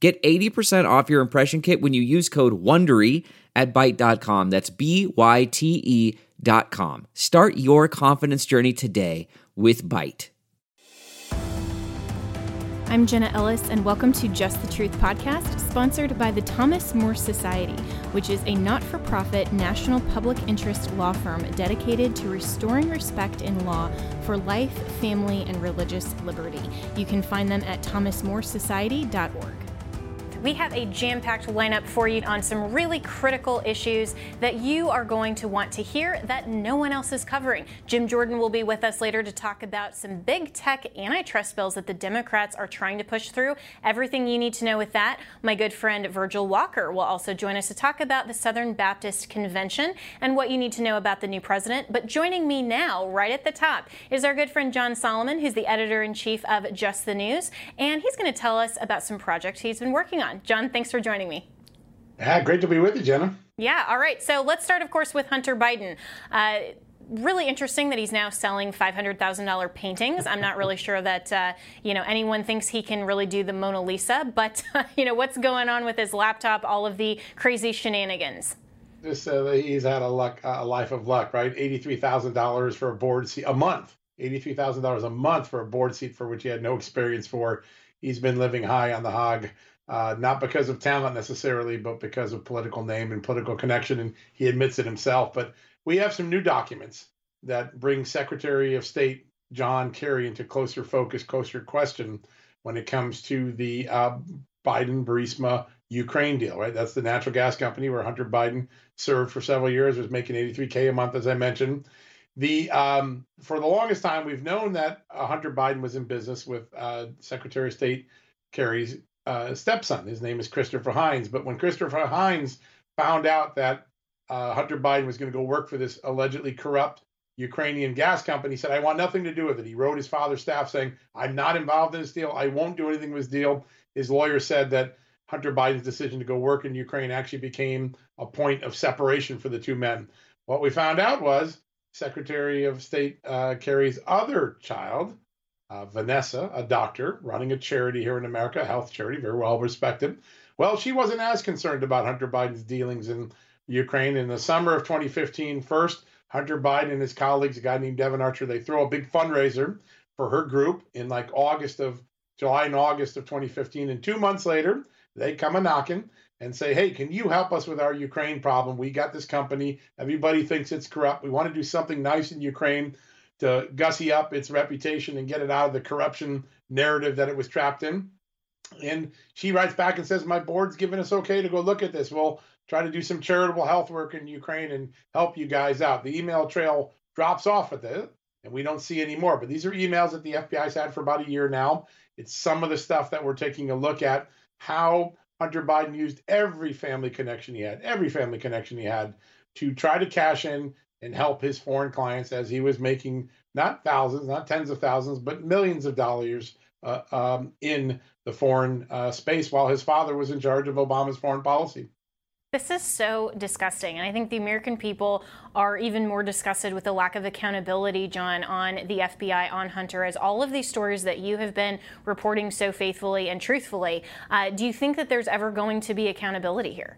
Get 80% off your impression kit when you use code WONDERY at Byte.com. That's B-Y-T-E dot com. Start your confidence journey today with Byte. I'm Jenna Ellis, and welcome to Just the Truth podcast, sponsored by the Thomas More Society, which is a not for profit national public interest law firm dedicated to restoring respect in law for life, family, and religious liberty. You can find them at thomasmoresociety.org. We have a jam packed lineup for you on some really critical issues that you are going to want to hear that no one else is covering. Jim Jordan will be with us later to talk about some big tech antitrust bills that the Democrats are trying to push through. Everything you need to know with that. My good friend Virgil Walker will also join us to talk about the Southern Baptist Convention and what you need to know about the new president. But joining me now, right at the top, is our good friend John Solomon, who's the editor in chief of Just the News. And he's going to tell us about some projects he's been working on on. John, thanks for joining me. Yeah, great to be with you, Jenna. Yeah, all right. So let's start, of course, with Hunter Biden. Uh, really interesting that he's now selling $500,000 paintings. I'm not really sure that uh, you know anyone thinks he can really do the Mona Lisa, but uh, you know what's going on with his laptop, all of the crazy shenanigans. Just uh, he's had a luck, a life of luck, right? Eighty-three thousand dollars for a board seat a month. Eighty-three thousand dollars a month for a board seat for which he had no experience for. He's been living high on the hog uh, not because of talent necessarily, but because of political name and political connection. And he admits it himself. But we have some new documents that bring Secretary of State John Kerry into closer focus, closer question when it comes to the uh, Biden Burisma Ukraine deal, right? That's the natural gas company where Hunter Biden served for several years, was making 83K a month, as I mentioned. The um, for the longest time, we've known that uh, Hunter Biden was in business with uh, Secretary of State Kerry's uh, stepson. His name is Christopher Heinz. But when Christopher Heinz found out that uh, Hunter Biden was going to go work for this allegedly corrupt Ukrainian gas company, he said, I want nothing to do with it. He wrote his father's staff saying, I'm not involved in this deal. I won't do anything with this deal. His lawyer said that Hunter Biden's decision to go work in Ukraine actually became a point of separation for the two men. What we found out was Secretary of State uh, Kerry's other child, uh, Vanessa, a doctor running a charity here in America, a health charity, very well respected. Well, she wasn't as concerned about Hunter Biden's dealings in Ukraine. In the summer of 2015, first, Hunter Biden and his colleagues, a guy named Devon Archer, they throw a big fundraiser for her group in like August of July and August of 2015. And two months later, they come a knocking and say, Hey, can you help us with our Ukraine problem? We got this company. Everybody thinks it's corrupt. We want to do something nice in Ukraine to gussy up its reputation and get it out of the corruption narrative that it was trapped in. And she writes back and says, My board's given us okay to go look at this. We'll try to do some charitable health work in Ukraine and help you guys out. The email trail drops off with it, and we don't see any more. But these are emails that the FBI's had for about a year now. It's some of the stuff that we're taking a look at how Hunter Biden used every family connection he had, every family connection he had to try to cash in and help his foreign clients as he was making not thousands, not tens of thousands, but millions of dollars uh, um, in the foreign uh, space while his father was in charge of Obama's foreign policy. This is so disgusting. And I think the American people are even more disgusted with the lack of accountability, John, on the FBI, on Hunter, as all of these stories that you have been reporting so faithfully and truthfully. Uh, do you think that there's ever going to be accountability here?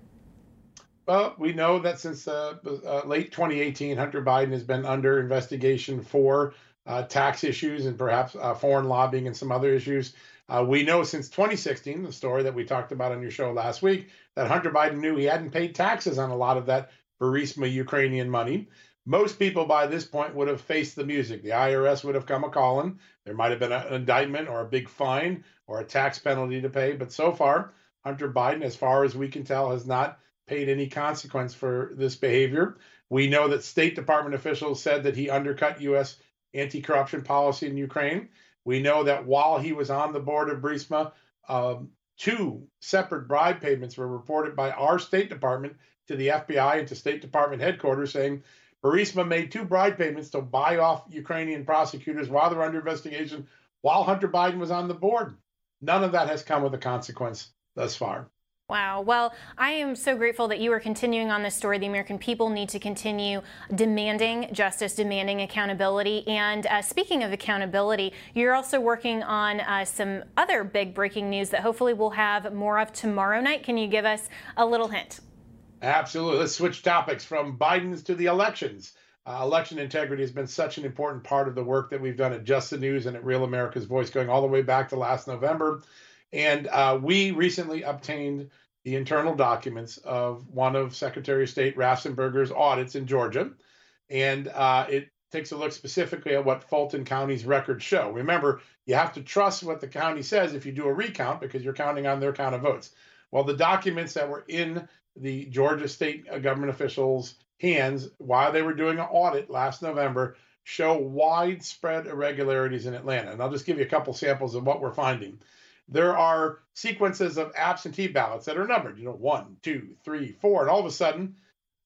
Well, we know that since uh, uh, late 2018, Hunter Biden has been under investigation for uh, tax issues and perhaps uh, foreign lobbying and some other issues. Uh, we know since 2016, the story that we talked about on your show last week, that Hunter Biden knew he hadn't paid taxes on a lot of that Burisma Ukrainian money. Most people by this point would have faced the music. The IRS would have come a calling. There might have been an indictment or a big fine or a tax penalty to pay. But so far, Hunter Biden, as far as we can tell, has not paid any consequence for this behavior. We know that State Department officials said that he undercut U.S. anti corruption policy in Ukraine. We know that while he was on the board of Burisma, um, Two separate bribe payments were reported by our State Department to the FBI and to State Department headquarters saying Burisma made two bribe payments to buy off Ukrainian prosecutors while they're under investigation while Hunter Biden was on the board. None of that has come with a consequence thus far. Wow. Well, I am so grateful that you are continuing on this story. The American people need to continue demanding justice, demanding accountability. And uh, speaking of accountability, you're also working on uh, some other big breaking news that hopefully we'll have more of tomorrow night. Can you give us a little hint? Absolutely. Let's switch topics from Biden's to the elections. Uh, election integrity has been such an important part of the work that we've done at Just the News and at Real America's Voice going all the way back to last November. And uh, we recently obtained the internal documents of one of Secretary of State Raffensperger's audits in Georgia. And uh, it takes a look specifically at what Fulton County's records show. Remember, you have to trust what the county says if you do a recount because you're counting on their count of votes. Well, the documents that were in the Georgia state uh, government officials' hands while they were doing an audit last November show widespread irregularities in Atlanta. And I'll just give you a couple samples of what we're finding there are sequences of absentee ballots that are numbered, you know, one, two, three, four, and all of a sudden,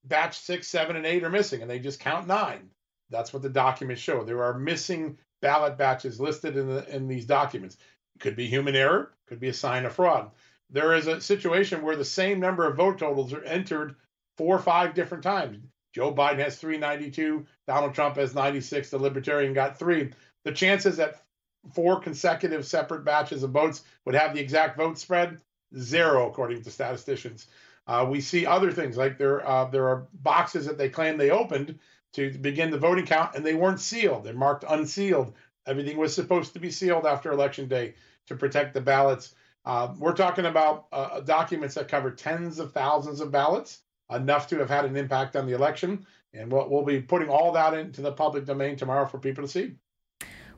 batch six, seven, and eight are missing, and they just count nine. That's what the documents show. There are missing ballot batches listed in the in these documents. Could be human error, could be a sign of fraud. There is a situation where the same number of vote totals are entered four or five different times. Joe Biden has 392, Donald Trump has 96, the Libertarian got three. The chances that four consecutive separate batches of votes would have the exact vote spread? Zero, according to statisticians. Uh, we see other things like there uh, there are boxes that they claim they opened to begin the voting count and they weren't sealed. They're marked unsealed. Everything was supposed to be sealed after election day to protect the ballots. Uh, we're talking about uh, documents that cover tens of thousands of ballots, enough to have had an impact on the election. And we'll, we'll be putting all that into the public domain tomorrow for people to see.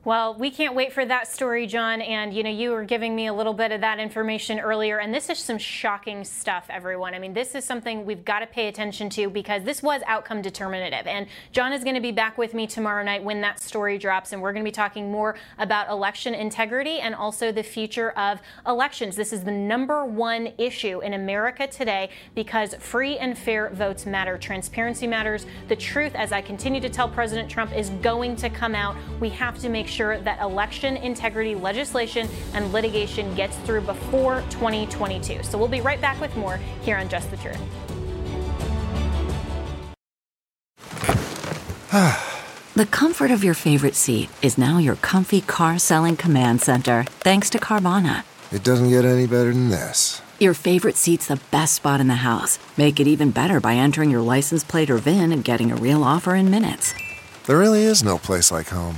Well, we can't wait for that story, John. And, you know, you were giving me a little bit of that information earlier. And this is some shocking stuff, everyone. I mean, this is something we've got to pay attention to because this was outcome determinative. And John is going to be back with me tomorrow night when that story drops. And we're going to be talking more about election integrity and also the future of elections. This is the number one issue in America today because free and fair votes matter. Transparency matters. The truth, as I continue to tell President Trump, is going to come out. We have to make sure sure that election integrity legislation and litigation gets through before 2022. So we'll be right back with more here on Just the Truth. the comfort of your favorite seat is now your comfy car selling command center, thanks to Carvana. It doesn't get any better than this. Your favorite seat's the best spot in the house. Make it even better by entering your license plate or VIN and getting a real offer in minutes. There really is no place like home.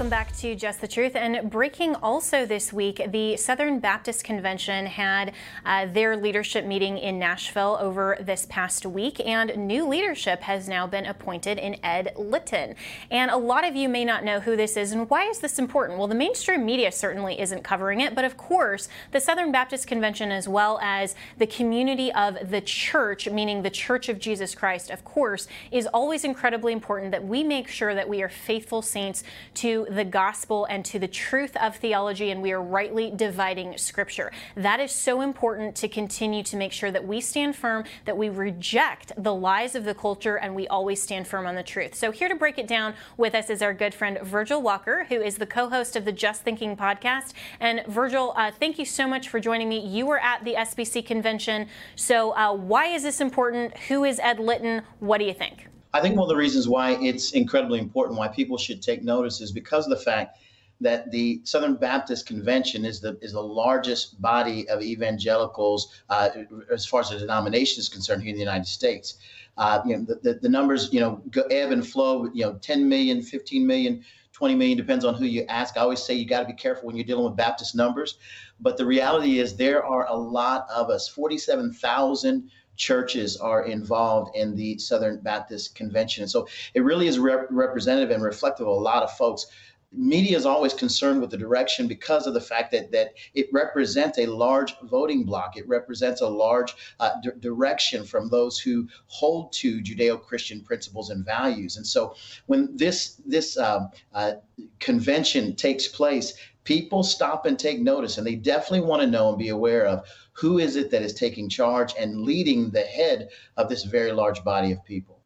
Welcome back to Just the Truth. And breaking also this week, the Southern Baptist Convention had uh, their leadership meeting in Nashville over this past week, and new leadership has now been appointed in Ed Litton. And a lot of you may not know who this is and why is this important? Well, the mainstream media certainly isn't covering it, but of course, the Southern Baptist Convention, as well as the community of the church, meaning the Church of Jesus Christ, of course, is always incredibly important that we make sure that we are faithful saints to to the gospel and to the truth of theology, and we are rightly dividing scripture. That is so important to continue to make sure that we stand firm, that we reject the lies of the culture, and we always stand firm on the truth. So, here to break it down with us is our good friend Virgil Walker, who is the co host of the Just Thinking podcast. And Virgil, uh, thank you so much for joining me. You were at the SBC convention. So, uh, why is this important? Who is Ed Litton? What do you think? I think one of the reasons why it's incredibly important, why people should take notice, is because of the fact that the Southern Baptist Convention is the is the largest body of evangelicals uh, as far as the denomination is concerned here in the United States. Uh, you know, the, the, the, numbers, you know, ebb and flow, you know, 10 million, 15 million, 20 million, depends on who you ask. I always say you got to be careful when you're dealing with Baptist numbers. But the reality is there are a lot of us, 47,000 churches are involved in the Southern Baptist Convention. And so it really is rep- representative and reflective of a lot of folks. media is always concerned with the direction because of the fact that that it represents a large voting bloc. It represents a large uh, d- direction from those who hold to Judeo-Christian principles and values. And so, when this this um, uh, convention takes place, people stop and take notice, and they definitely want to know and be aware of who is it that is taking charge and leading the head of this very large body of people.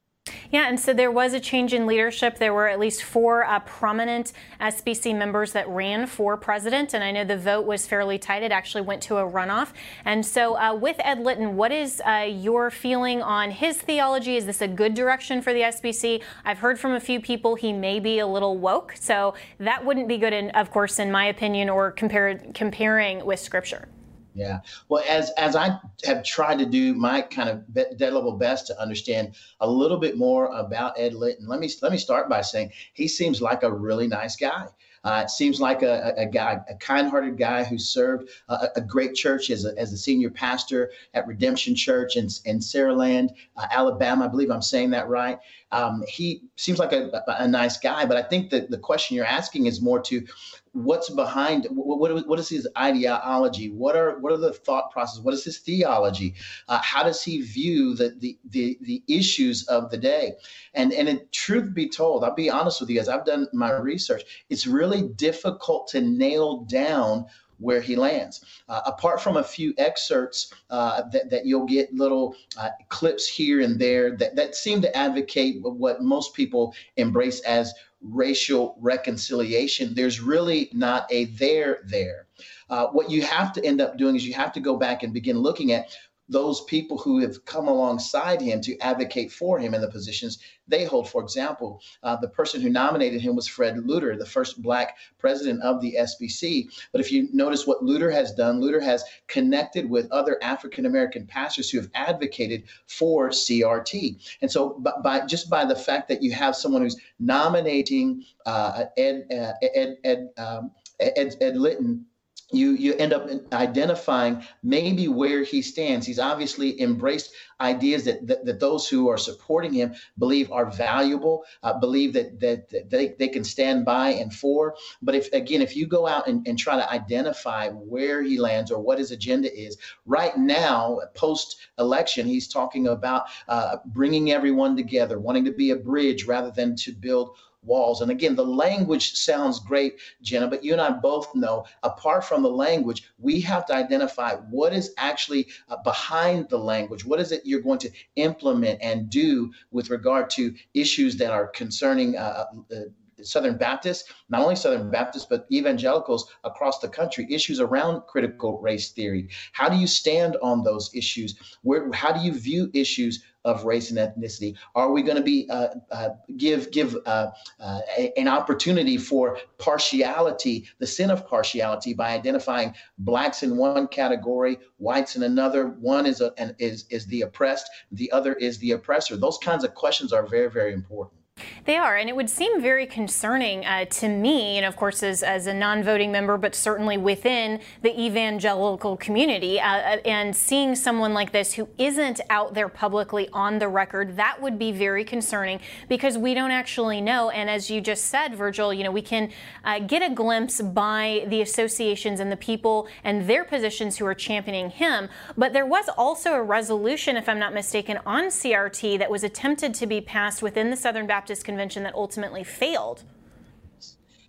Yeah, and so there was a change in leadership. There were at least four uh, prominent SBC members that ran for president, and I know the vote was fairly tight. It actually went to a runoff. And so, uh, with Ed Litton, what is uh, your feeling on his theology? Is this a good direction for the SBC? I've heard from a few people he may be a little woke, so that wouldn't be good, in, of course, in my opinion, or comparing with Scripture. Yeah. Well, as as I have tried to do my kind of dead level best to understand a little bit more about Ed Litton, let me let me start by saying he seems like a really nice guy. Uh, it seems like a, a, guy, a kind-hearted guy who served a, a great church as a, as a senior pastor at Redemption Church in, in Saraland, uh, Alabama. I believe I'm saying that right. Um, he seems like a, a, nice guy, but I think that the question you're asking is more to what's behind what, what, is his ideology? What are what are the thought process? What is his theology? Uh, how does he view the, the the the issues of the day? And and in truth be told i'll be honest with you guys i've done my research. It's really difficult to nail down where he lands. Uh, apart from a few excerpts uh, that, that you'll get little uh, clips here and there that, that seem to advocate what most people embrace as racial reconciliation. There's really not a there there. Uh, what you have to end up doing is you have to go back and begin looking at those people who have come alongside him to advocate for him in the positions they hold. For example, uh, the person who nominated him was Fred Luter, the first black president of the SBC. But if you notice what Luter has done, Luter has connected with other African American pastors who have advocated for CRT. And so, by, by, just by the fact that you have someone who's nominating uh, Ed, uh, Ed, Ed, um, Ed, Ed Litton you you end up identifying maybe where he stands. He's obviously embraced ideas that that, that those who are supporting him believe are valuable uh, believe that, that that they, they can stand by and for. But if again if you go out and, and try to identify where he lands or what his agenda is right now post election he's talking about uh, bringing everyone together wanting to be a bridge rather than to build walls. And again, the language sounds great, Jenna, but you and I both know apart from the language, we have to identify what is actually uh, behind the language. What is it you're going to implement and do with regard to issues that are concerning uh, uh, Southern Baptists, not only Southern Baptists, but evangelicals across the country, issues around critical race theory. How do you stand on those issues? Where, how do you view issues of race and ethnicity? Are we going to be uh, uh, give give uh, uh, an opportunity for partiality, the sin of partiality, by identifying blacks in one category, whites in another? One is a, an, is is the oppressed, the other is the oppressor. Those kinds of questions are very very important. They are, and it would seem very concerning uh, to me, and of course, as, as a non voting member, but certainly within the evangelical community. Uh, uh, and seeing someone like this who isn't out there publicly on the record, that would be very concerning because we don't actually know. And as you just said, Virgil, you know, we can uh, get a glimpse by the associations and the people and their positions who are championing him. But there was also a resolution, if I'm not mistaken, on CRT that was attempted to be passed within the Southern Baptist Baptist Convention that ultimately failed.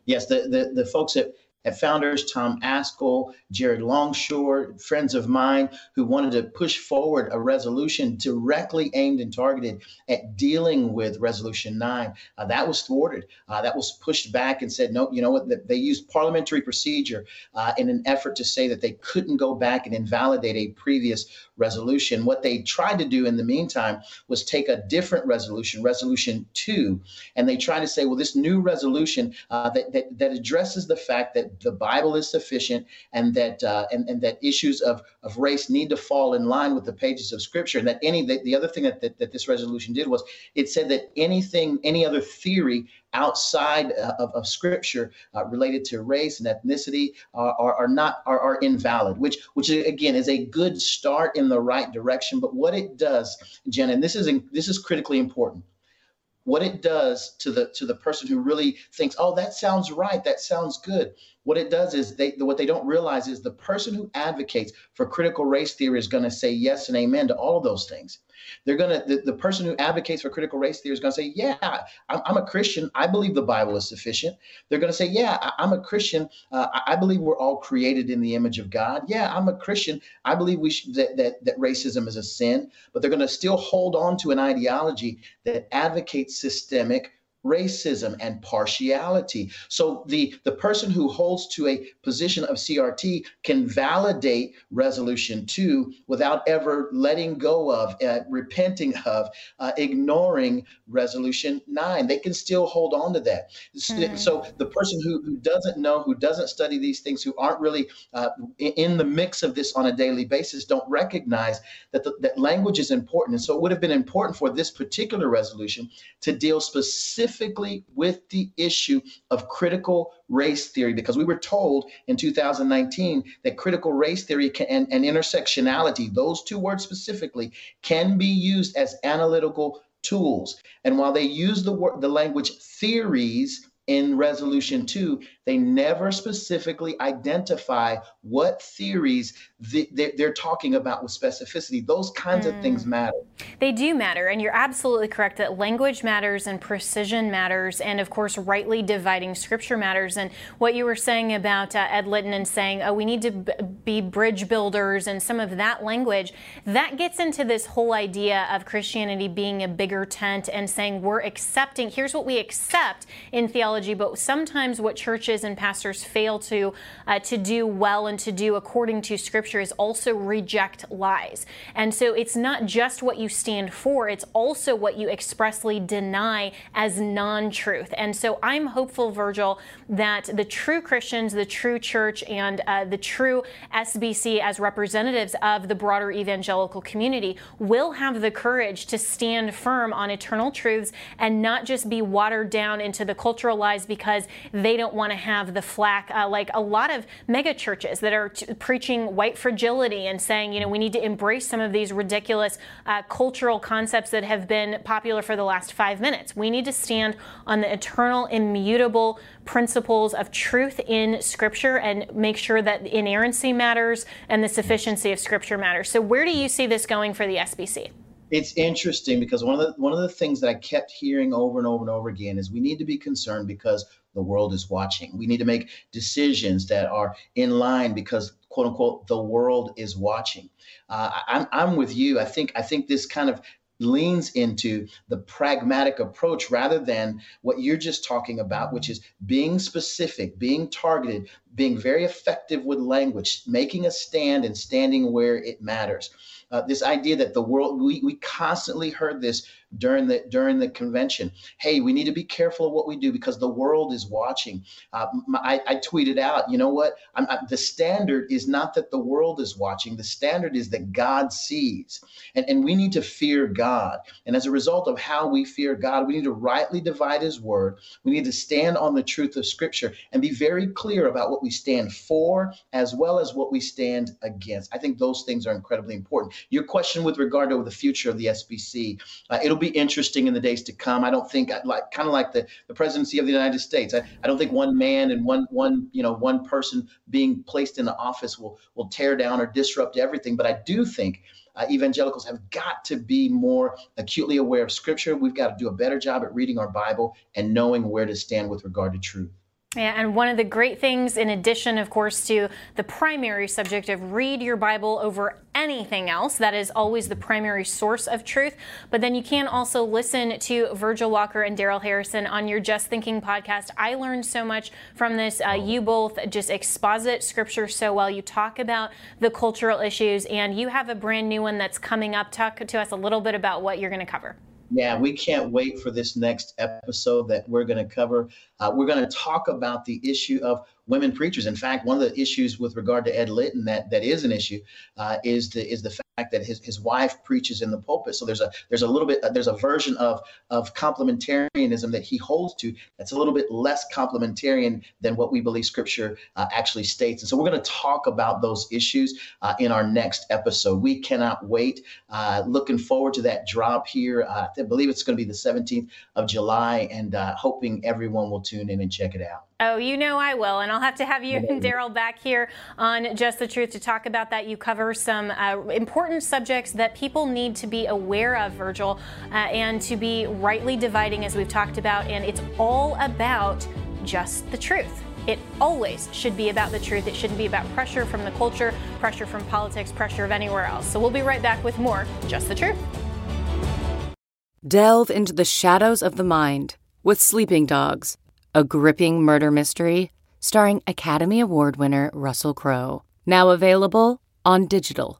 Yes, the, the, the folks at at Founders, Tom Ascol, Jared Longshore, friends of mine who wanted to push forward a resolution directly aimed and targeted at dealing with Resolution 9. Uh, that was thwarted. Uh, that was pushed back and said, no, you know what? They used parliamentary procedure uh, in an effort to say that they couldn't go back and invalidate a previous resolution. What they tried to do in the meantime was take a different resolution, Resolution 2, and they tried to say, well, this new resolution uh, that, that, that addresses the fact that the Bible is sufficient and that uh, and, and that issues of, of race need to fall in line with the pages of Scripture. And that any the, the other thing that, that, that this resolution did was it said that anything, any other theory outside uh, of, of Scripture uh, related to race and ethnicity are, are, are not are, are invalid. Which which again is a good start in the right direction. But what it does, Jen, and this is this is critically important what it does to the to the person who really thinks, oh, that sounds right, that sounds good. What it does is they what they don't realize is the person who advocates for critical race theory is going to say yes and amen to all of those things. They're going to, the, the person who advocates for critical race theory is going to say, Yeah, I'm, I'm, a Christian. I believe the Bible is sufficient. They're going to say, Yeah, I, am a Christian. Uh, I believe we're all created in the image of God. Yeah, I'm a Christian. I believe we should, that, that, that racism is a sin. But they're going to still hold on to an ideology that advocates systemic racism and partiality. So the, the person who holds to a position of CRT can validate resolution two without ever letting go of, uh, repenting of, uh, ignoring resolution nine. They can still hold on to that. Mm-hmm. So the person who, who doesn't know, who doesn't study these things, who aren't really uh, in the mix of this on a daily basis, don't recognize that, the, that language is important. And so it would have been important for this particular resolution to deal specifically specifically with the issue of critical race theory because we were told in 2019 that critical race theory can, and, and intersectionality, those two words specifically, can be used as analytical tools. And while they use the word, the language theories in resolution two, they never specifically identify what theories they're talking about with specificity. Those kinds mm. of things mm. matter. They do matter, and you're absolutely correct that language matters and precision matters, and of course, rightly dividing scripture matters. And what you were saying about uh, Ed Litton and saying, oh, we need to b- be bridge builders and some of that language, that gets into this whole idea of Christianity being a bigger tent and saying we're accepting, here's what we accept in theology, but sometimes what churches and pastors fail to, uh, to do well and to do according to scripture is also reject lies. And so it's not just what you stand for, it's also what you expressly deny as non truth. And so I'm hopeful, Virgil, that the true Christians, the true church, and uh, the true SBC as representatives of the broader evangelical community will have the courage to stand firm on eternal truths and not just be watered down into the cultural lies because they don't want to have the flack uh, like a lot of mega churches that are t- preaching white fragility and saying, you know, we need to embrace some of these ridiculous uh, cultural concepts that have been popular for the last five minutes. We need to stand on the eternal, immutable principles of truth in Scripture and make sure that inerrancy matters and the sufficiency of Scripture matters. So, where do you see this going for the SBC? it's interesting because one of the one of the things that I kept hearing over and over and over again is we need to be concerned because the world is watching. We need to make decisions that are in line because quote unquote the world is watching. Uh, I'm I'm with you. I think I think this kind of leans into the pragmatic approach rather than what you're just talking about, which is being specific, being targeted, being very effective with language, making a stand and standing where it matters. Uh, this idea that the world, we, we constantly heard this during the during the convention. Hey, we need to be careful of what we do because the world is watching. Uh, I, I, tweeted out, you know what? I'm, I, the standard is not that the world is watching. The standard is that God sees, and and we need to fear God. And as a result of how we fear God, we need to rightly divide His word. We need to stand on the truth of Scripture and be very clear about what we stand for as well as what we stand against. I think those things are incredibly important. Your question with regard to the future of the SBC, uh, it'll be interesting in the days to come. I don't think like kind of like the, the presidency of the United States. I, I don't think one man and one one you know one person being placed in the office will will tear down or disrupt everything. But I do think uh, evangelicals have got to be more acutely aware of Scripture. We've got to do a better job at reading our Bible and knowing where to stand with regard to truth. Yeah, and one of the great things, in addition, of course, to the primary subject of read your Bible over anything else, that is always the primary source of truth. But then you can also listen to Virgil Walker and Darrell Harrison on your Just Thinking podcast. I learned so much from this. Uh, you both just exposit scripture so well. You talk about the cultural issues, and you have a brand new one that's coming up. Talk to us a little bit about what you're going to cover. Yeah, we can't wait for this next episode that we're going to cover. Uh, we're going to talk about the issue of women preachers. In fact, one of the issues with regard to Ed Litton that that is an issue uh, is the is the fact that his, his wife preaches in the pulpit. So there's a there's a little bit uh, there's a version of of complementarianism that he holds to that's a little bit less complementarian than what we believe Scripture uh, actually states. And so we're going to talk about those issues uh, in our next episode. We cannot wait. Uh, looking forward to that drop here. Uh, I believe it's going to be the 17th of July, and hoping everyone will tune in and check it out. Oh, you know I will. And I'll have to have you and Darrell back here on Just the Truth to talk about that. You cover some uh, important subjects that people need to be aware of, Virgil, uh, and to be rightly dividing, as we've talked about. And it's all about just the truth. It always should be about the truth. It shouldn't be about pressure from the culture, pressure from politics, pressure of anywhere else. So we'll be right back with more Just the Truth. Delve into the shadows of the mind with Sleeping Dogs a gripping murder mystery starring Academy Award winner Russell Crowe. Now available on digital.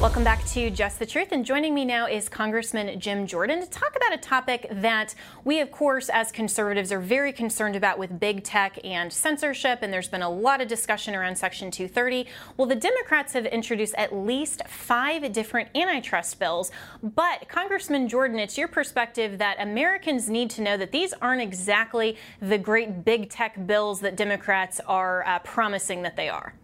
Welcome back to Just the Truth. And joining me now is Congressman Jim Jordan to talk about a topic that we, of course, as conservatives, are very concerned about with big tech and censorship. And there's been a lot of discussion around Section 230. Well, the Democrats have introduced at least five different antitrust bills. But, Congressman Jordan, it's your perspective that Americans need to know that these aren't exactly the great big tech bills that Democrats are uh, promising that they are.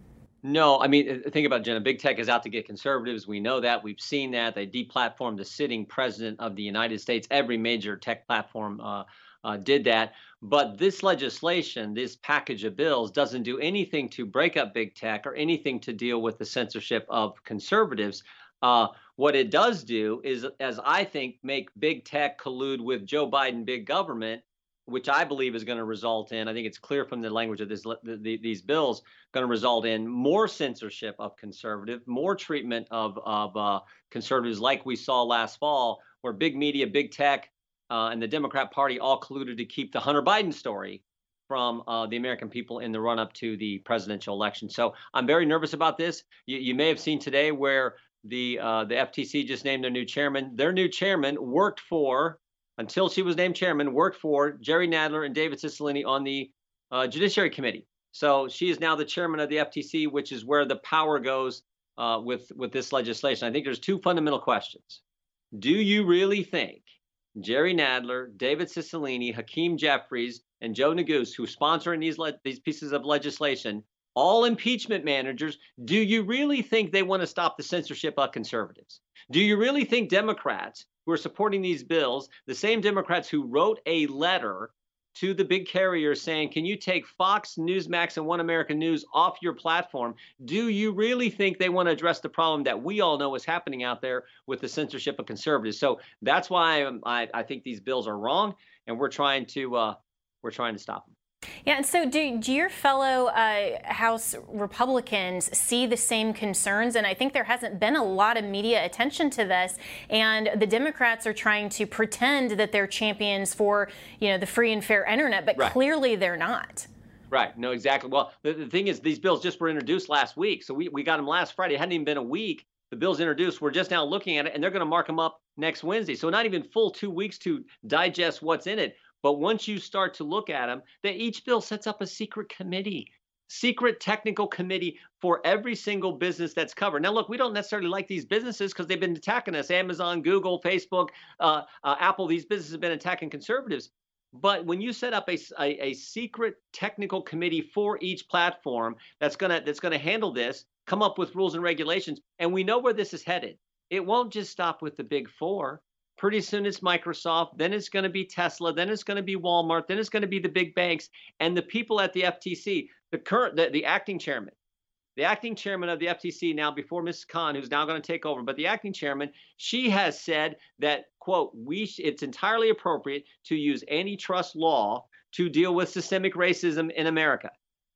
No, I mean, think about Jenna. Big tech is out to get conservatives. We know that. We've seen that. They deplatformed the sitting president of the United States. Every major tech platform uh, uh, did that. But this legislation, this package of bills, doesn't do anything to break up big tech or anything to deal with the censorship of conservatives. Uh, what it does do is, as I think, make big tech collude with Joe Biden, big government, which I believe is going to result in, I think it's clear from the language of this, the, these bills, going to result in more censorship of conservative, more treatment of, of uh, conservatives like we saw last fall, where big media, big tech, uh, and the Democrat Party all colluded to keep the Hunter Biden story from uh, the American people in the run up to the presidential election. So I'm very nervous about this. You, you may have seen today where the uh, the FTC just named their new chairman. Their new chairman worked for until she was named chairman, worked for Jerry Nadler and David Cicilline on the uh, Judiciary Committee. So she is now the chairman of the FTC, which is where the power goes uh, with with this legislation. I think there's two fundamental questions. Do you really think Jerry Nadler, David Cicilline, Hakeem Jeffries, and Joe Neguse, who sponsoring these le- these pieces of legislation, all impeachment managers, do you really think they want to stop the censorship of conservatives? Do you really think Democrats who are supporting these bills, the same Democrats who wrote a letter to the big carriers saying, Can you take Fox, Newsmax, and One American News off your platform? Do you really think they want to address the problem that we all know is happening out there with the censorship of conservatives? So that's why I, I think these bills are wrong, and we're trying to uh, we're trying to stop them. Yeah, and so do, do your fellow uh, House Republicans see the same concerns? And I think there hasn't been a lot of media attention to this, and the Democrats are trying to pretend that they're champions for you know the free and fair internet, but right. clearly they're not. Right. No, exactly. Well, the, the thing is, these bills just were introduced last week, so we, we got them last Friday. It hadn't even been a week. The bill's introduced. We're just now looking at it, and they're going to mark them up next Wednesday. So not even full two weeks to digest what's in it. But once you start to look at them, that each bill sets up a secret committee, secret technical committee for every single business that's covered. Now, look, we don't necessarily like these businesses because they've been attacking us. Amazon, Google, Facebook, uh, uh, Apple, these businesses have been attacking conservatives. But when you set up a, a, a secret technical committee for each platform that's gonna that's gonna handle this, come up with rules and regulations, and we know where this is headed. It won't just stop with the big four. Pretty soon it's Microsoft, then it's going to be Tesla, then it's going to be Walmart, then it's going to be the big banks and the people at the FTC. The current, the, the acting chairman, the acting chairman of the FTC now before Ms. Khan, who's now going to take over, but the acting chairman, she has said that quote, we it's entirely appropriate to use antitrust law to deal with systemic racism in America.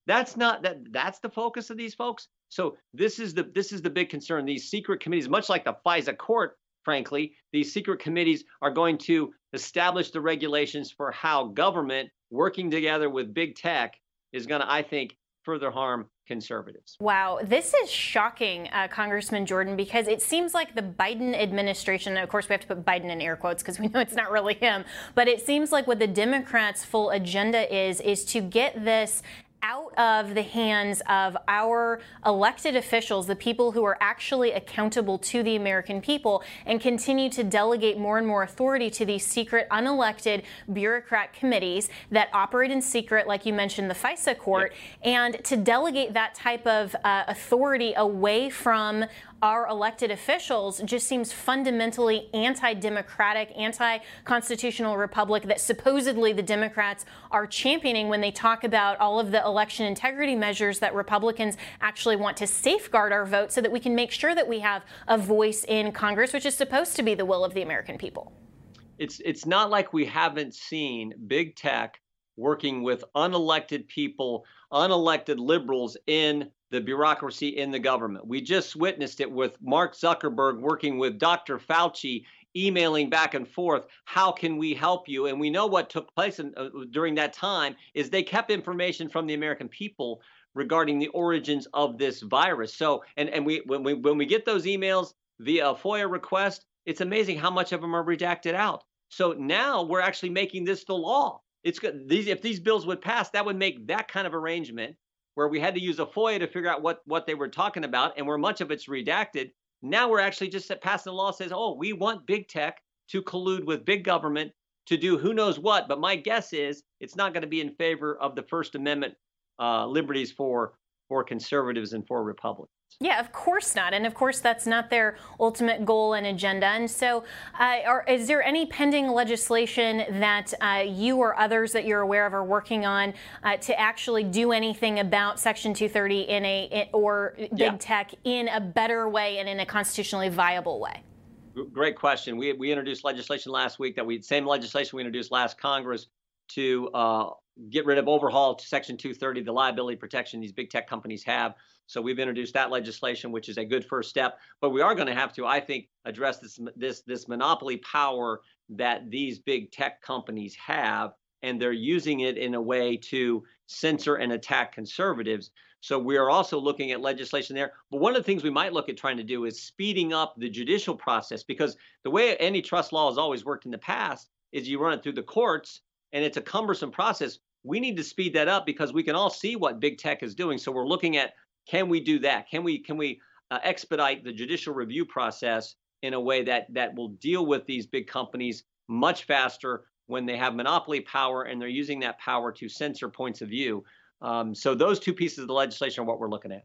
That's not that that's the focus of these folks. So this is the this is the big concern. These secret committees, much like the FISA court, frankly, these secret committees are going to establish the regulations for how government working together with big tech is going to, I think, further harm conservatives. Wow, this is shocking, uh, Congressman Jordan, because it seems like the Biden administration, of course, we have to put Biden in air quotes because we know it's not really him, but it seems like what the Democrats' full agenda is, is to get this out of the hands of our elected officials, the people who are actually accountable to the American people, and continue to delegate more and more authority to these secret, unelected bureaucrat committees that operate in secret, like you mentioned, the FISA court, yep. and to delegate that type of uh, authority away from our elected officials just seems fundamentally anti democratic, anti constitutional republic that supposedly the Democrats are championing when they talk about all of the election integrity measures that Republicans actually want to safeguard our vote so that we can make sure that we have a voice in Congress, which is supposed to be the will of the American people. It's, it's not like we haven't seen big tech working with unelected people, unelected liberals in the bureaucracy in the government. We just witnessed it with Mark Zuckerberg working with Dr. Fauci, emailing back and forth. How can we help you? And we know what took place in, uh, during that time is they kept information from the American people regarding the origins of this virus. So, and and we when we when we get those emails via FOIA request, it's amazing how much of them are redacted out. So now we're actually making this the law. It's good. These if these bills would pass, that would make that kind of arrangement where we had to use a FOIA to figure out what, what they were talking about and where much of it's redacted. Now we're actually just passing a law that says, oh, we want big tech to collude with big government to do who knows what. But my guess is it's not going to be in favor of the First Amendment uh, liberties for for conservatives and for Republicans. Yeah, of course not. And of course, that's not their ultimate goal and agenda. And so, uh, are, is there any pending legislation that uh, you or others that you're aware of are working on uh, to actually do anything about Section 230 in a in, or big yeah. tech in a better way and in a constitutionally viable way? Great question. We, we introduced legislation last week that we same legislation we introduced last Congress to uh, get rid of overhaul to Section 230, the liability protection these big tech companies have. So we've introduced that legislation, which is a good first step. But we are going to have to, I think, address this this this monopoly power that these big tech companies have, and they're using it in a way to censor and attack conservatives. So we are also looking at legislation there. But one of the things we might look at trying to do is speeding up the judicial process because the way antitrust law has always worked in the past is you run it through the courts and it's a cumbersome process we need to speed that up because we can all see what big tech is doing. So we're looking at can we do that? Can we can we uh, expedite the judicial review process in a way that that will deal with these big companies much faster when they have monopoly power and they're using that power to censor points of view. Um, so those two pieces of the legislation are what we're looking at.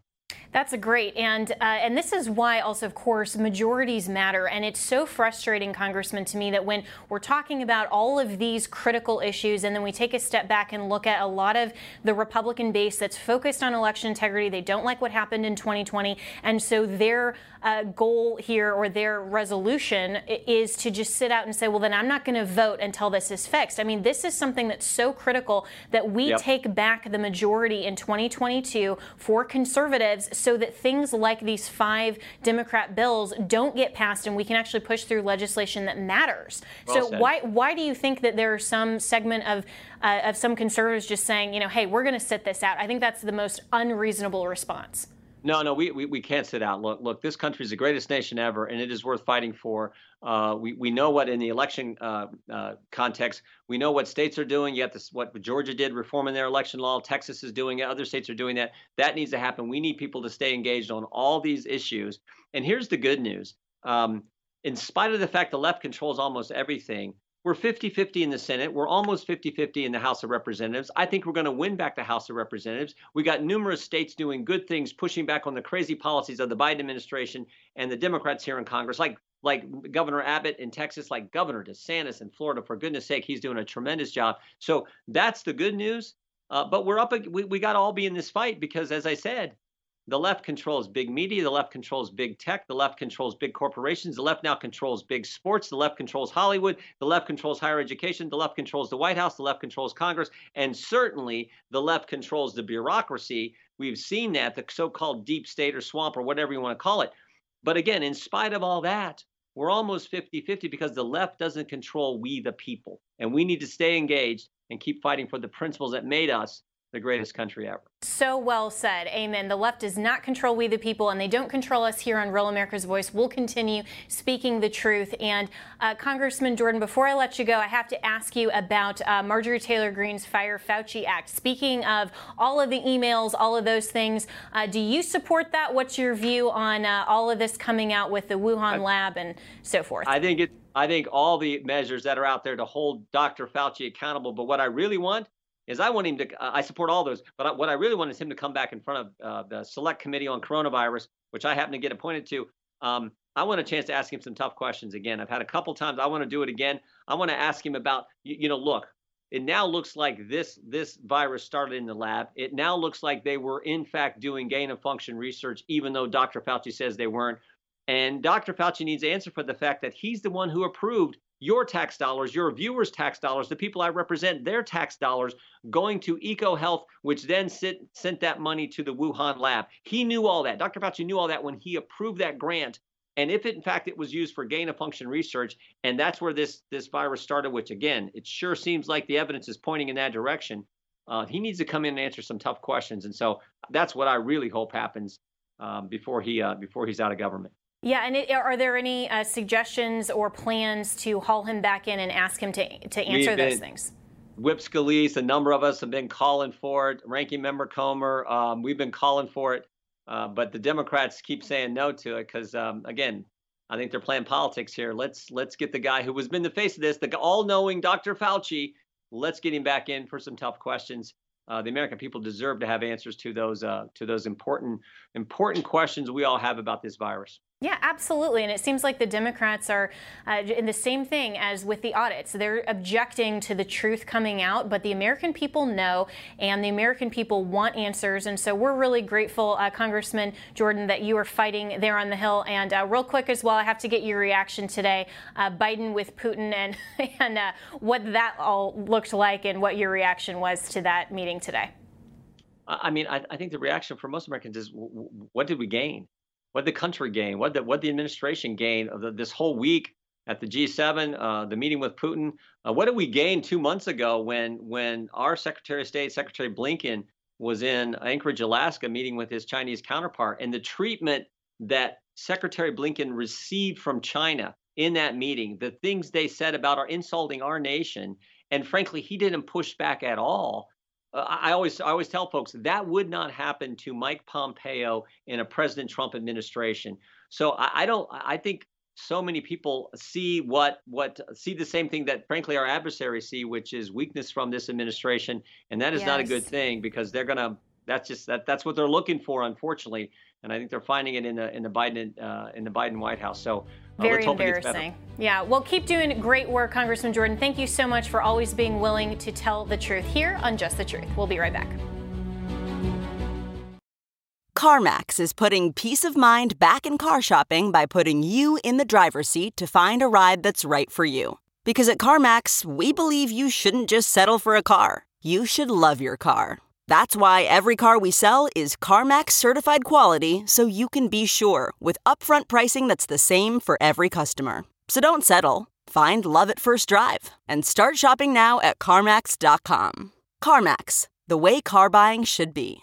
That's a great, and uh, and this is why also, of course, majorities matter. And it's so frustrating, Congressman, to me that when we're talking about all of these critical issues, and then we take a step back and look at a lot of the Republican base that's focused on election integrity, they don't like what happened in 2020, and so their uh, goal here or their resolution is to just sit out and say, well, then I'm not going to vote until this is fixed. I mean, this is something that's so critical that we yep. take back the majority in 2022 for conservatives so that things like these five Democrat bills don't get passed and we can actually push through legislation that matters. Well so said. why why do you think that there are some segment of uh, of some conservatives just saying, you know, hey, we're going to sit this out? I think that's the most unreasonable response. No, no, we, we, we can't sit out. Look, look, this country is the greatest nation ever, and it is worth fighting for. Uh, we, we know what in the election uh, uh, context, we know what states are doing. Got this, what Georgia did, reforming their election law. Texas is doing it. Other states are doing that. That needs to happen. We need people to stay engaged on all these issues. And here's the good news. Um, in spite of the fact the left controls almost everything, we're 50 50 in the Senate. We're almost 50 50 in the House of Representatives. I think we're going to win back the House of Representatives. We got numerous states doing good things, pushing back on the crazy policies of the Biden administration and the Democrats here in Congress, like like Governor Abbott in Texas, like Governor DeSantis in Florida. For goodness sake, he's doing a tremendous job. So that's the good news. Uh, but we're up. We, we got to all be in this fight because, as I said, the left controls big media, the left controls big tech, the left controls big corporations, the left now controls big sports, the left controls Hollywood, the left controls higher education, the left controls the White House, the left controls Congress, and certainly the left controls the bureaucracy we've seen that the so-called deep state or swamp or whatever you want to call it. But again, in spite of all that, we're almost 50-50 because the left doesn't control we the people, and we need to stay engaged and keep fighting for the principles that made us the greatest country ever. So well said. Amen. The left does not control we the people, and they don't control us here on Real America's Voice. We'll continue speaking the truth. And uh, Congressman Jordan, before I let you go, I have to ask you about uh, Marjorie Taylor Greene's Fire Fauci Act. Speaking of all of the emails, all of those things, uh, do you support that? What's your view on uh, all of this coming out with the Wuhan I, lab and so forth? I think it. I think all the measures that are out there to hold Dr. Fauci accountable. But what I really want is I want him to, I support all those, but what I really want is him to come back in front of uh, the Select Committee on Coronavirus, which I happen to get appointed to. Um, I want a chance to ask him some tough questions again. I've had a couple times. I want to do it again. I want to ask him about, you, you know, look, it now looks like this this virus started in the lab. It now looks like they were in fact doing gain of function research, even though Dr. Fauci says they weren't. And Dr. Fauci needs to answer for the fact that he's the one who approved your tax dollars, your viewers' tax dollars, the people I represent, their tax dollars going to EcoHealth, which then sit, sent that money to the Wuhan lab. He knew all that. Dr. Fauci knew all that when he approved that grant. And if it, in fact it was used for gain of function research, and that's where this this virus started, which again, it sure seems like the evidence is pointing in that direction. Uh, he needs to come in and answer some tough questions, and so that's what I really hope happens um, before he uh, before he's out of government. Yeah, and it, are there any uh, suggestions or plans to haul him back in and ask him to to answer those things? Whip Scalise, a number of us have been calling for it. Ranking Member Comer, um, we've been calling for it, uh, but the Democrats keep saying no to it because, um, again, I think they're playing politics here. Let's let's get the guy who has been the face of this, the all-knowing Dr. Fauci. Let's get him back in for some tough questions. Uh, the American people deserve to have answers to those uh, to those important important questions we all have about this virus. Yeah, absolutely. And it seems like the Democrats are uh, in the same thing as with the audits. They're objecting to the truth coming out, but the American people know, and the American people want answers. And so we're really grateful, uh, Congressman Jordan, that you are fighting there on the Hill. And uh, real quick as well, I have to get your reaction today uh, Biden with Putin and, and uh, what that all looked like and what your reaction was to that meeting today. I mean, I, I think the reaction for most Americans is what did we gain? What the country gain, what the what the administration gain of the, this whole week at the G7, uh, the meeting with Putin. Uh, what did we gain two months ago when when our Secretary of State, Secretary Blinken, was in Anchorage, Alaska, meeting with his Chinese counterpart, and the treatment that Secretary Blinken received from China in that meeting, the things they said about our insulting our nation, and frankly, he didn't push back at all. Uh, I always I always tell folks that would not happen to Mike Pompeo in a President Trump administration. So I, I don't I think so many people see what what see the same thing that frankly our adversaries see, which is weakness from this administration, and that is yes. not a good thing because they're gonna that's just that that's what they're looking for, unfortunately, and I think they're finding it in the in the Biden uh, in the Biden White House. So very embarrassing. Yeah. Well, keep doing great work, Congressman Jordan. Thank you so much for always being willing to tell the truth here on Just the Truth. We'll be right back. CarMax is putting peace of mind back in car shopping by putting you in the driver's seat to find a ride that's right for you. Because at CarMax, we believe you shouldn't just settle for a car, you should love your car. That's why every car we sell is CarMax certified quality so you can be sure with upfront pricing that's the same for every customer. So don't settle. Find love at first drive and start shopping now at CarMax.com. CarMax, the way car buying should be.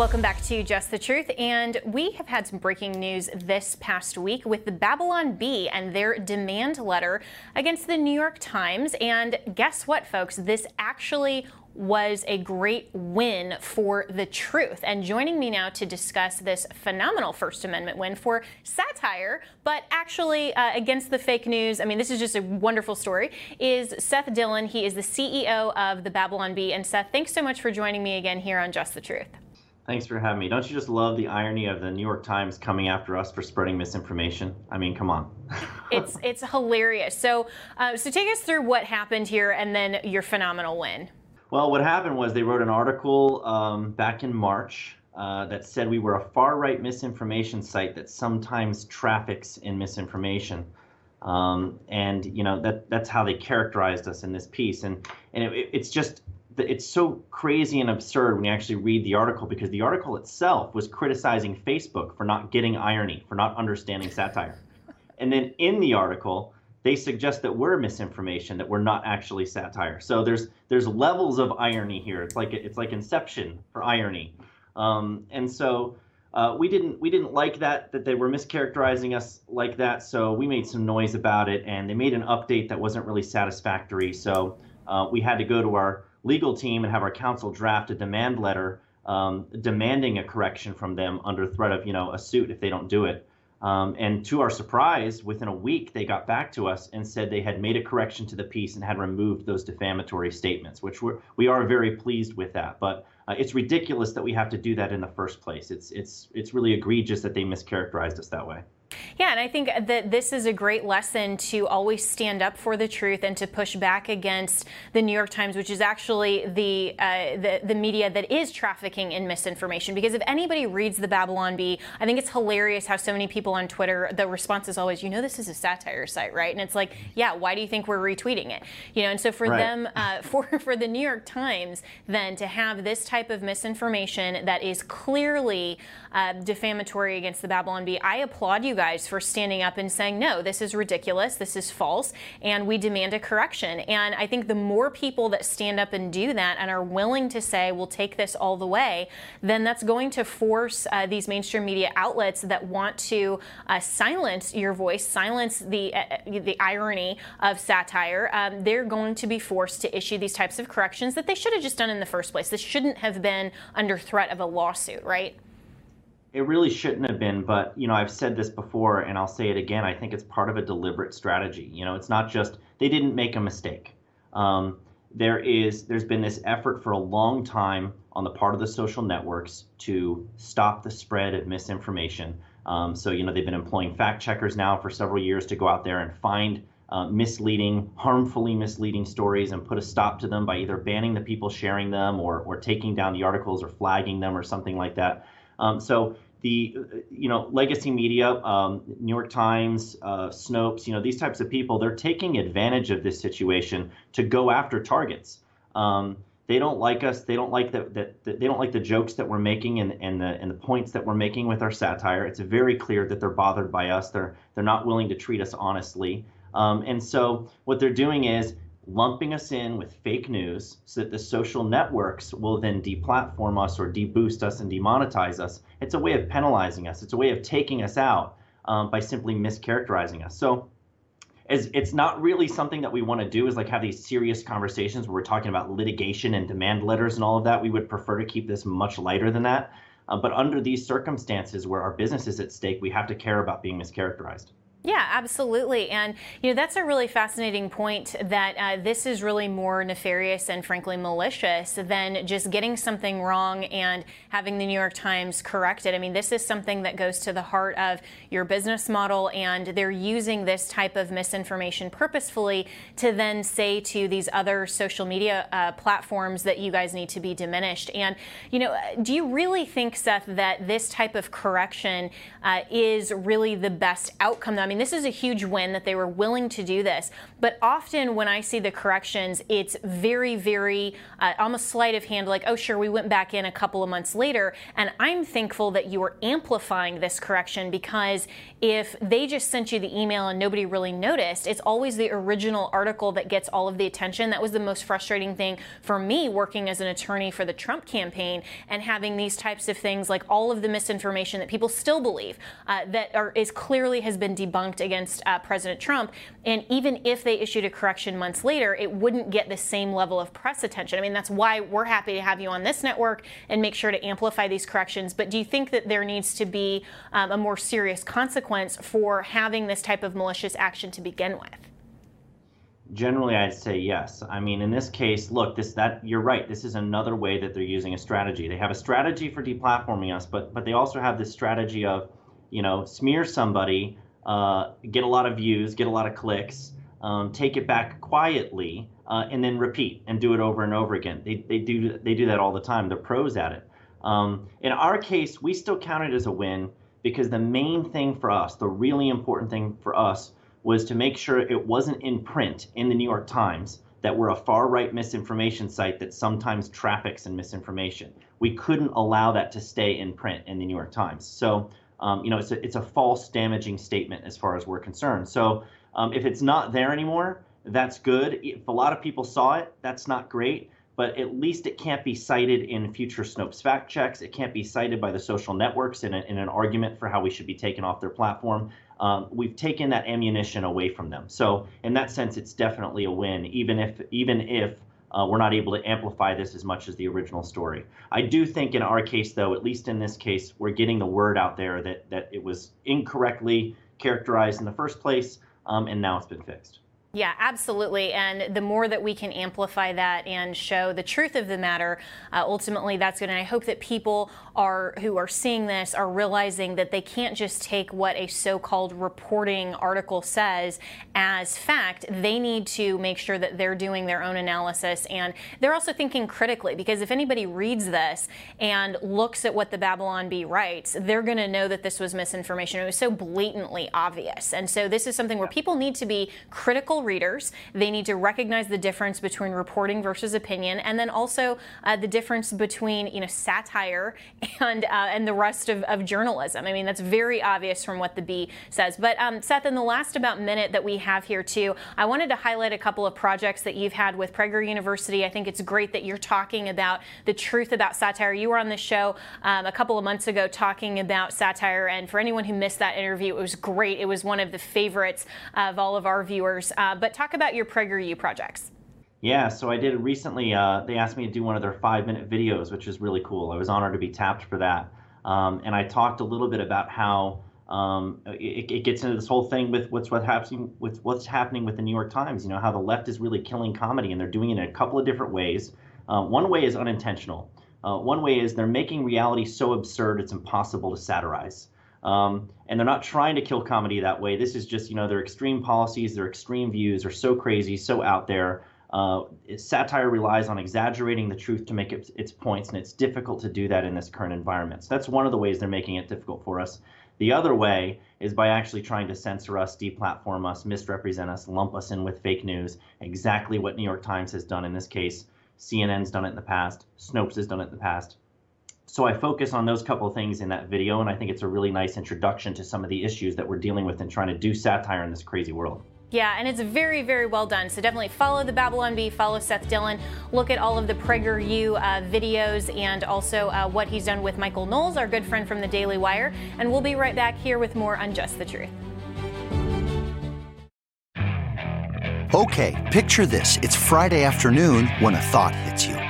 Welcome back to Just the Truth. And we have had some breaking news this past week with the Babylon Bee and their demand letter against the New York Times. And guess what, folks? This actually was a great win for the truth. And joining me now to discuss this phenomenal First Amendment win for satire, but actually uh, against the fake news, I mean, this is just a wonderful story, is Seth Dillon. He is the CEO of the Babylon Bee. And Seth, thanks so much for joining me again here on Just the Truth. Thanks for having me. Don't you just love the irony of the New York Times coming after us for spreading misinformation? I mean, come on. it's it's hilarious. So uh, so take us through what happened here and then your phenomenal win. Well, what happened was they wrote an article um, back in March uh, that said we were a far right misinformation site that sometimes traffics in misinformation. Um, and you know that that's how they characterized us in this piece, and and it, it's just it's so crazy and absurd when you actually read the article because the article itself was criticizing Facebook for not getting irony, for not understanding satire. And then in the article, they suggest that we're misinformation, that we're not actually satire. So there's there's levels of irony here. It's like it's like Inception for irony. Um, and so uh, we didn't we didn't like that that they were mischaracterizing us like that. So we made some noise about it, and they made an update that wasn't really satisfactory. So uh, we had to go to our legal team and have our counsel draft a demand letter um, demanding a correction from them under threat of you know a suit if they don't do it. Um, and to our surprise, within a week, they got back to us and said they had made a correction to the piece and had removed those defamatory statements, which we're, we are very pleased with that. But uh, it's ridiculous that we have to do that in the first place. It's it's it's really egregious that they mischaracterized us that way. Yeah, and I think that this is a great lesson to always stand up for the truth and to push back against the New York Times, which is actually the uh, the, the media that is trafficking in misinformation. Because if anybody reads the Babylon Bee, I think it's hilarious how so many people on Twitter the response is always, you know, this is a satire site, right? And it's like, yeah, why do you think we're retweeting it? You know, and so for right. them, uh, for for the New York Times, then to have this type of misinformation that is clearly uh, defamatory against the Babylon Bee, I applaud you guys for standing up and saying, no, this is ridiculous, this is false, and we demand a correction. And I think the more people that stand up and do that and are willing to say, we'll take this all the way, then that's going to force uh, these mainstream media outlets that want to uh, silence your voice, silence the, uh, the irony of satire, um, they're going to be forced to issue these types of corrections that they should have just done in the first place. This shouldn't have been under threat of a lawsuit, right? It really shouldn't have been but you know i've said this before and i'll say it again i think it's part of a deliberate strategy. You know it's not just they didn't make a mistake. Um, there is there's been this effort for a long time on the part of the social networks to stop the spread of misinformation. Um, so you know they've been employing fact checkers now for several years to go out there and find uh, misleading harmfully misleading stories and put a stop to them by either banning the people sharing them or, or taking down the articles or flagging them or something like that um, so the you know legacy media, um, New York Times, uh, Snopes, you know these types of people, they're taking advantage of this situation to go after targets. Um, they don't like us. They don't like that. That they don't like the jokes that we're making and, and the and the points that we're making with our satire. It's very clear that they're bothered by us. They're they're not willing to treat us honestly. Um, and so what they're doing is lumping us in with fake news so that the social networks will then deplatform us or deboost us and demonetize us. It's a way of penalizing us. It's a way of taking us out um, by simply mischaracterizing us. So as it's not really something that we want to do is like have these serious conversations where we're talking about litigation and demand letters and all of that. We would prefer to keep this much lighter than that. Uh, but under these circumstances where our business is at stake, we have to care about being mischaracterized. Yeah, absolutely. And, you know, that's a really fascinating point that uh, this is really more nefarious and frankly malicious than just getting something wrong and having the New York Times correct it. I mean, this is something that goes to the heart of your business model, and they're using this type of misinformation purposefully to then say to these other social media uh, platforms that you guys need to be diminished. And, you know, do you really think, Seth, that this type of correction uh, is really the best outcome? Mean, this is a huge win that they were willing to do this. But often when I see the corrections, it's very, very uh, almost sleight of hand, like, oh, sure, we went back in a couple of months later. And I'm thankful that you are amplifying this correction because if they just sent you the email and nobody really noticed, it's always the original article that gets all of the attention. That was the most frustrating thing for me working as an attorney for the Trump campaign and having these types of things like all of the misinformation that people still believe uh, that are, is clearly has been debunked debunked against uh, President Trump. And even if they issued a correction months later, it wouldn't get the same level of press attention. I mean, that's why we're happy to have you on this network and make sure to amplify these corrections. But do you think that there needs to be um, a more serious consequence for having this type of malicious action to begin with? generally i'd say yes i mean in this case look this that you're right this is another way that they're using a strategy they have a strategy for deplatforming us but but they also have this strategy of you know smear somebody uh, get a lot of views, get a lot of clicks, um, take it back quietly, uh, and then repeat and do it over and over again. They, they do they do that all the time. They're pros at it. Um, in our case, we still count it as a win because the main thing for us, the really important thing for us, was to make sure it wasn't in print in the New York Times that we're a far right misinformation site that sometimes traffics in misinformation. We couldn't allow that to stay in print in the New York Times. So, um, you know, it's a, it's a false, damaging statement as far as we're concerned. So, um, if it's not there anymore, that's good. If a lot of people saw it, that's not great. But at least it can't be cited in future Snopes fact checks. It can't be cited by the social networks in, a, in an argument for how we should be taken off their platform um, we've taken that ammunition away from them. So in that sense, it's definitely a win, even if even if uh, we're not able to amplify this as much as the original story. I do think in our case, though, at least in this case, we're getting the word out there that that it was incorrectly characterized in the first place, um, and now it's been fixed. Yeah, absolutely. And the more that we can amplify that and show the truth of the matter, uh, ultimately that's good. And I hope that people are who are seeing this are realizing that they can't just take what a so-called reporting article says as fact. They need to make sure that they're doing their own analysis and they're also thinking critically because if anybody reads this and looks at what the Babylon Bee writes, they're going to know that this was misinformation. It was so blatantly obvious. And so this is something where people need to be critical readers. They need to recognize the difference between reporting versus opinion and then also uh, the difference between, you know, satire and uh, and the rest of, of, journalism. I mean, that's very obvious from what the Bee says. But um, Seth, in the last about minute that we have here too, I wanted to highlight a couple of projects that you've had with Prager University. I think it's great that you're talking about the truth about satire. You were on the show um, a couple of months ago talking about satire, and for anyone who missed that interview, it was great. It was one of the favorites of all of our viewers. But talk about your PragerU projects. Yeah, so I did recently. Uh, they asked me to do one of their five minute videos, which is really cool. I was honored to be tapped for that. Um, and I talked a little bit about how um, it, it, gets into this whole thing with what's what happening with what's happening with the New York Times. You know how the left is really killing comedy, and they're doing it in a couple of different ways. Uh, one way is unintentional. Uh, one way is they're making reality so absurd it's impossible to satirize. Um, and they're not trying to kill comedy that way. This is just, you know, their extreme policies, their extreme views are so crazy, so out there uh, satire relies on exaggerating the truth to make it, its points, and it's difficult to do that in this current environment. So that's one of the ways they're making it difficult for us. The other way is by actually trying to censor us, deplatform us, misrepresent us, lump us in with fake news, exactly what New York Times has done in this case. CNN's done it in the past, Snopes has done it in the past. So I focus on those couple of things in that video, and I think it's a really nice introduction to some of the issues that we're dealing with and trying to do satire in this crazy world. Yeah, and it's very, very well done. So definitely follow the Babylon Bee, follow Seth Dillon, look at all of the PragerU uh, videos and also uh, what he's done with Michael Knowles, our good friend from the Daily Wire. And we'll be right back here with more on Just the Truth. Okay, picture this. It's Friday afternoon when a thought hits you.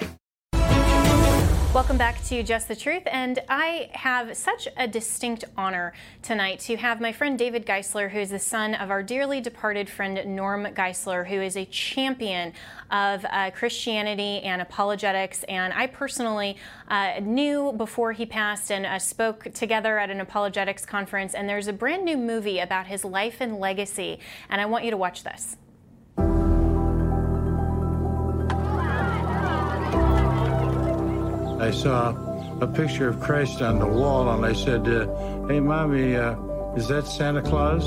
Welcome back to Just the Truth, and I have such a distinct honor tonight to have my friend David Geisler, who is the son of our dearly departed friend Norm Geisler, who is a champion of uh, Christianity and apologetics. And I personally uh, knew before he passed and uh, spoke together at an apologetics conference. And there's a brand new movie about his life and legacy, and I want you to watch this. I saw a picture of Christ on the wall, and I said, uh, "Hey, mommy, uh, is that Santa Claus?"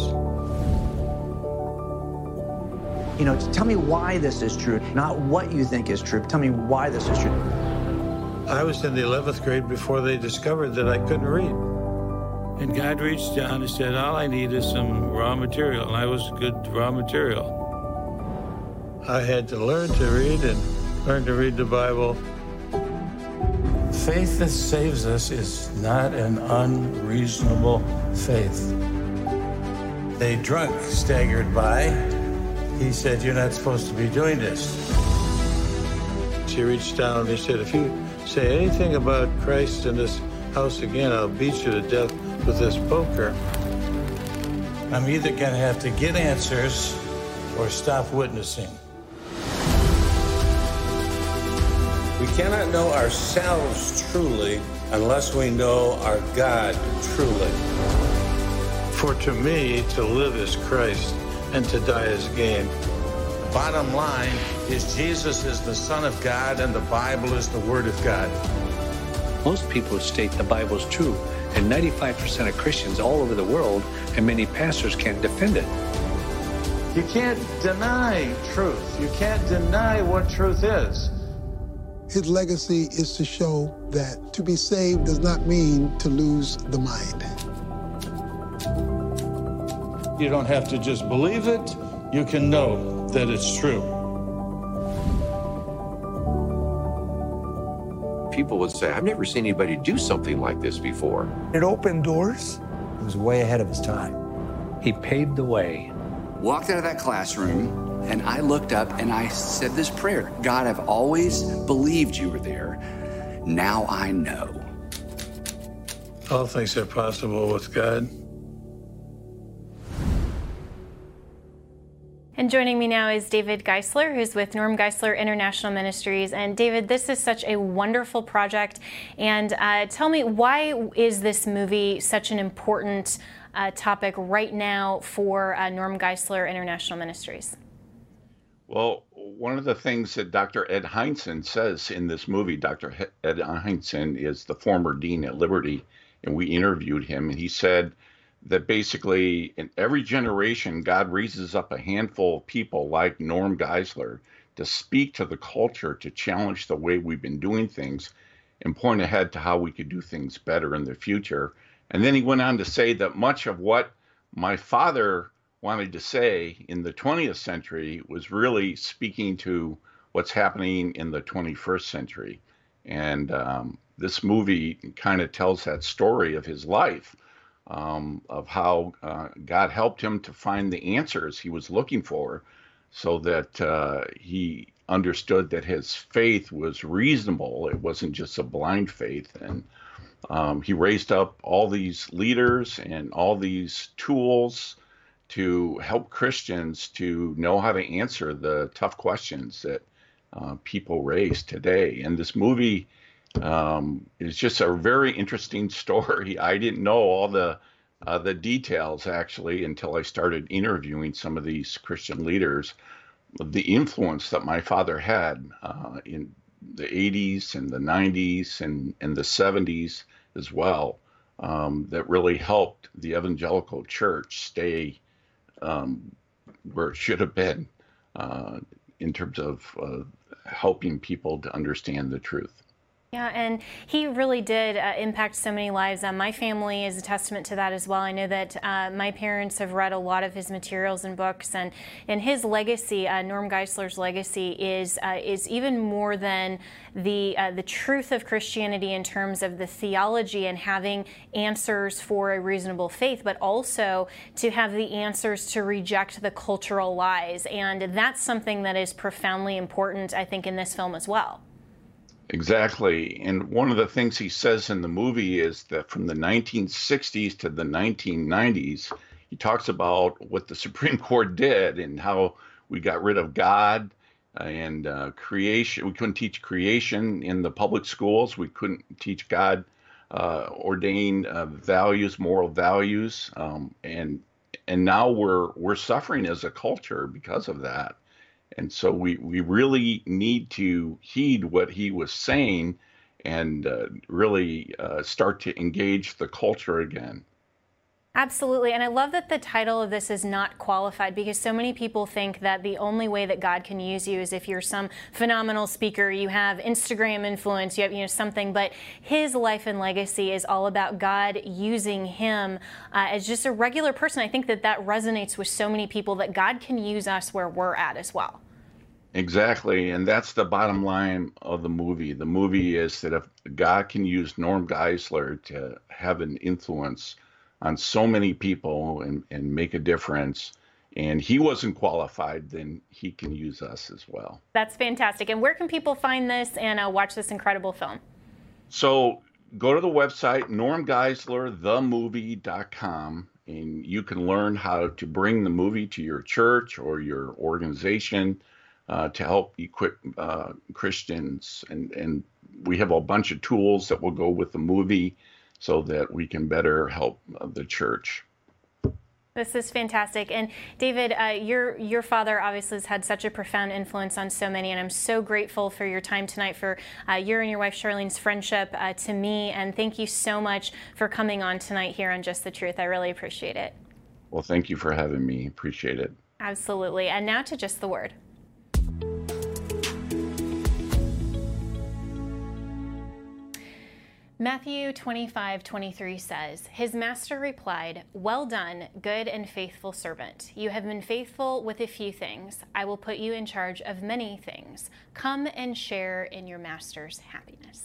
You know, tell me why this is true, not what you think is true. Tell me why this is true. I was in the 11th grade before they discovered that I couldn't read. And God reached down and said, All I need is some raw material. And I was good raw material. I had to learn to read and learn to read the Bible faith that saves us is not an unreasonable faith. A drunk staggered by. He said, You're not supposed to be doing this. She reached down and he said, If you say anything about Christ in this house again, I'll beat you to death with this poker. I'm either going to have to get answers or stop witnessing. We cannot know ourselves truly unless we know our God truly. For to me, to live is Christ, and to die is gain. The bottom line is Jesus is the Son of God, and the Bible is the Word of God. Most people state the Bible is true, and 95% of Christians all over the world and many pastors can't defend it. You can't deny truth. You can't deny what truth is. His legacy is to show that to be saved does not mean to lose the mind. You don't have to just believe it, you can know that it's true. People would say, I've never seen anybody do something like this before. It opened doors. It was way ahead of his time. He paved the way. Walked out of that classroom and I looked up and I said this prayer God, I've always believed you were there. Now I know. All things are possible with God. And joining me now is David Geisler, who's with Norm Geisler International Ministries. And David, this is such a wonderful project. And uh, tell me, why is this movie such an important uh, topic right now for uh, Norm Geisler International Ministries? Well, one of the things that Dr. Ed Hindson says in this movie, Dr. Ed Hindson is the former dean at Liberty, and we interviewed him, and he said that basically in every generation, God raises up a handful of people like Norm Geisler to speak to the culture, to challenge the way we've been doing things, and point ahead to how we could do things better in the future. And then he went on to say that much of what my father wanted to say in the 20th century was really speaking to what's happening in the 21st century. And um, this movie kind of tells that story of his life, um, of how uh, God helped him to find the answers he was looking for so that uh, he understood that his faith was reasonable. It wasn't just a blind faith. And um, he raised up all these leaders and all these tools to help Christians to know how to answer the tough questions that uh, people raise today. And this movie um, is just a very interesting story. I didn't know all the uh, the details actually until I started interviewing some of these Christian leaders. The influence that my father had uh, in the 80s and the 90s and, and the 70s as well um, that really helped the evangelical church stay um, where it should have been uh, in terms of uh, helping people to understand the truth. Yeah, and he really did uh, impact so many lives. Uh, my family is a testament to that as well. I know that uh, my parents have read a lot of his materials and books, and and his legacy, uh, Norm Geisler's legacy, is uh, is even more than the uh, the truth of Christianity in terms of the theology and having answers for a reasonable faith, but also to have the answers to reject the cultural lies, and that's something that is profoundly important, I think, in this film as well. Exactly. And one of the things he says in the movie is that from the 1960s to the 1990s, he talks about what the Supreme Court did and how we got rid of God and uh, creation. We couldn't teach creation in the public schools. We couldn't teach God uh, ordained uh, values, moral values, um, and and now we're we're suffering as a culture because of that. And so we, we really need to heed what he was saying and uh, really uh, start to engage the culture again. Absolutely. And I love that the title of this is not qualified because so many people think that the only way that God can use you is if you're some phenomenal speaker, you have Instagram influence, you have you know something, but his life and legacy is all about God using him uh, as just a regular person. I think that that resonates with so many people that God can use us where we're at as well. Exactly, and that's the bottom line of the movie. The movie is that if God can use Norm Geisler to have an influence on so many people and, and make a difference, and he wasn't qualified, then he can use us as well. That's fantastic. And where can people find this and uh, watch this incredible film? So go to the website, normgeislerthemovie.com, and you can learn how to bring the movie to your church or your organization uh, to help equip uh, Christians. And, and we have a bunch of tools that will go with the movie so that we can better help uh, the church. This is fantastic. And David, uh, your your father obviously has had such a profound influence on so many, and I'm so grateful for your time tonight, for uh, your and your wife Charlene's friendship uh, to me, and thank you so much for coming on tonight here on Just the Truth. I really appreciate it. Well, thank you for having me. Appreciate it. Absolutely. And now to Just the Word. Matthew 25, 23 says, His master replied, Well done, good and faithful servant. You have been faithful with a few things. I will put you in charge of many things. Come and share in your master's happiness.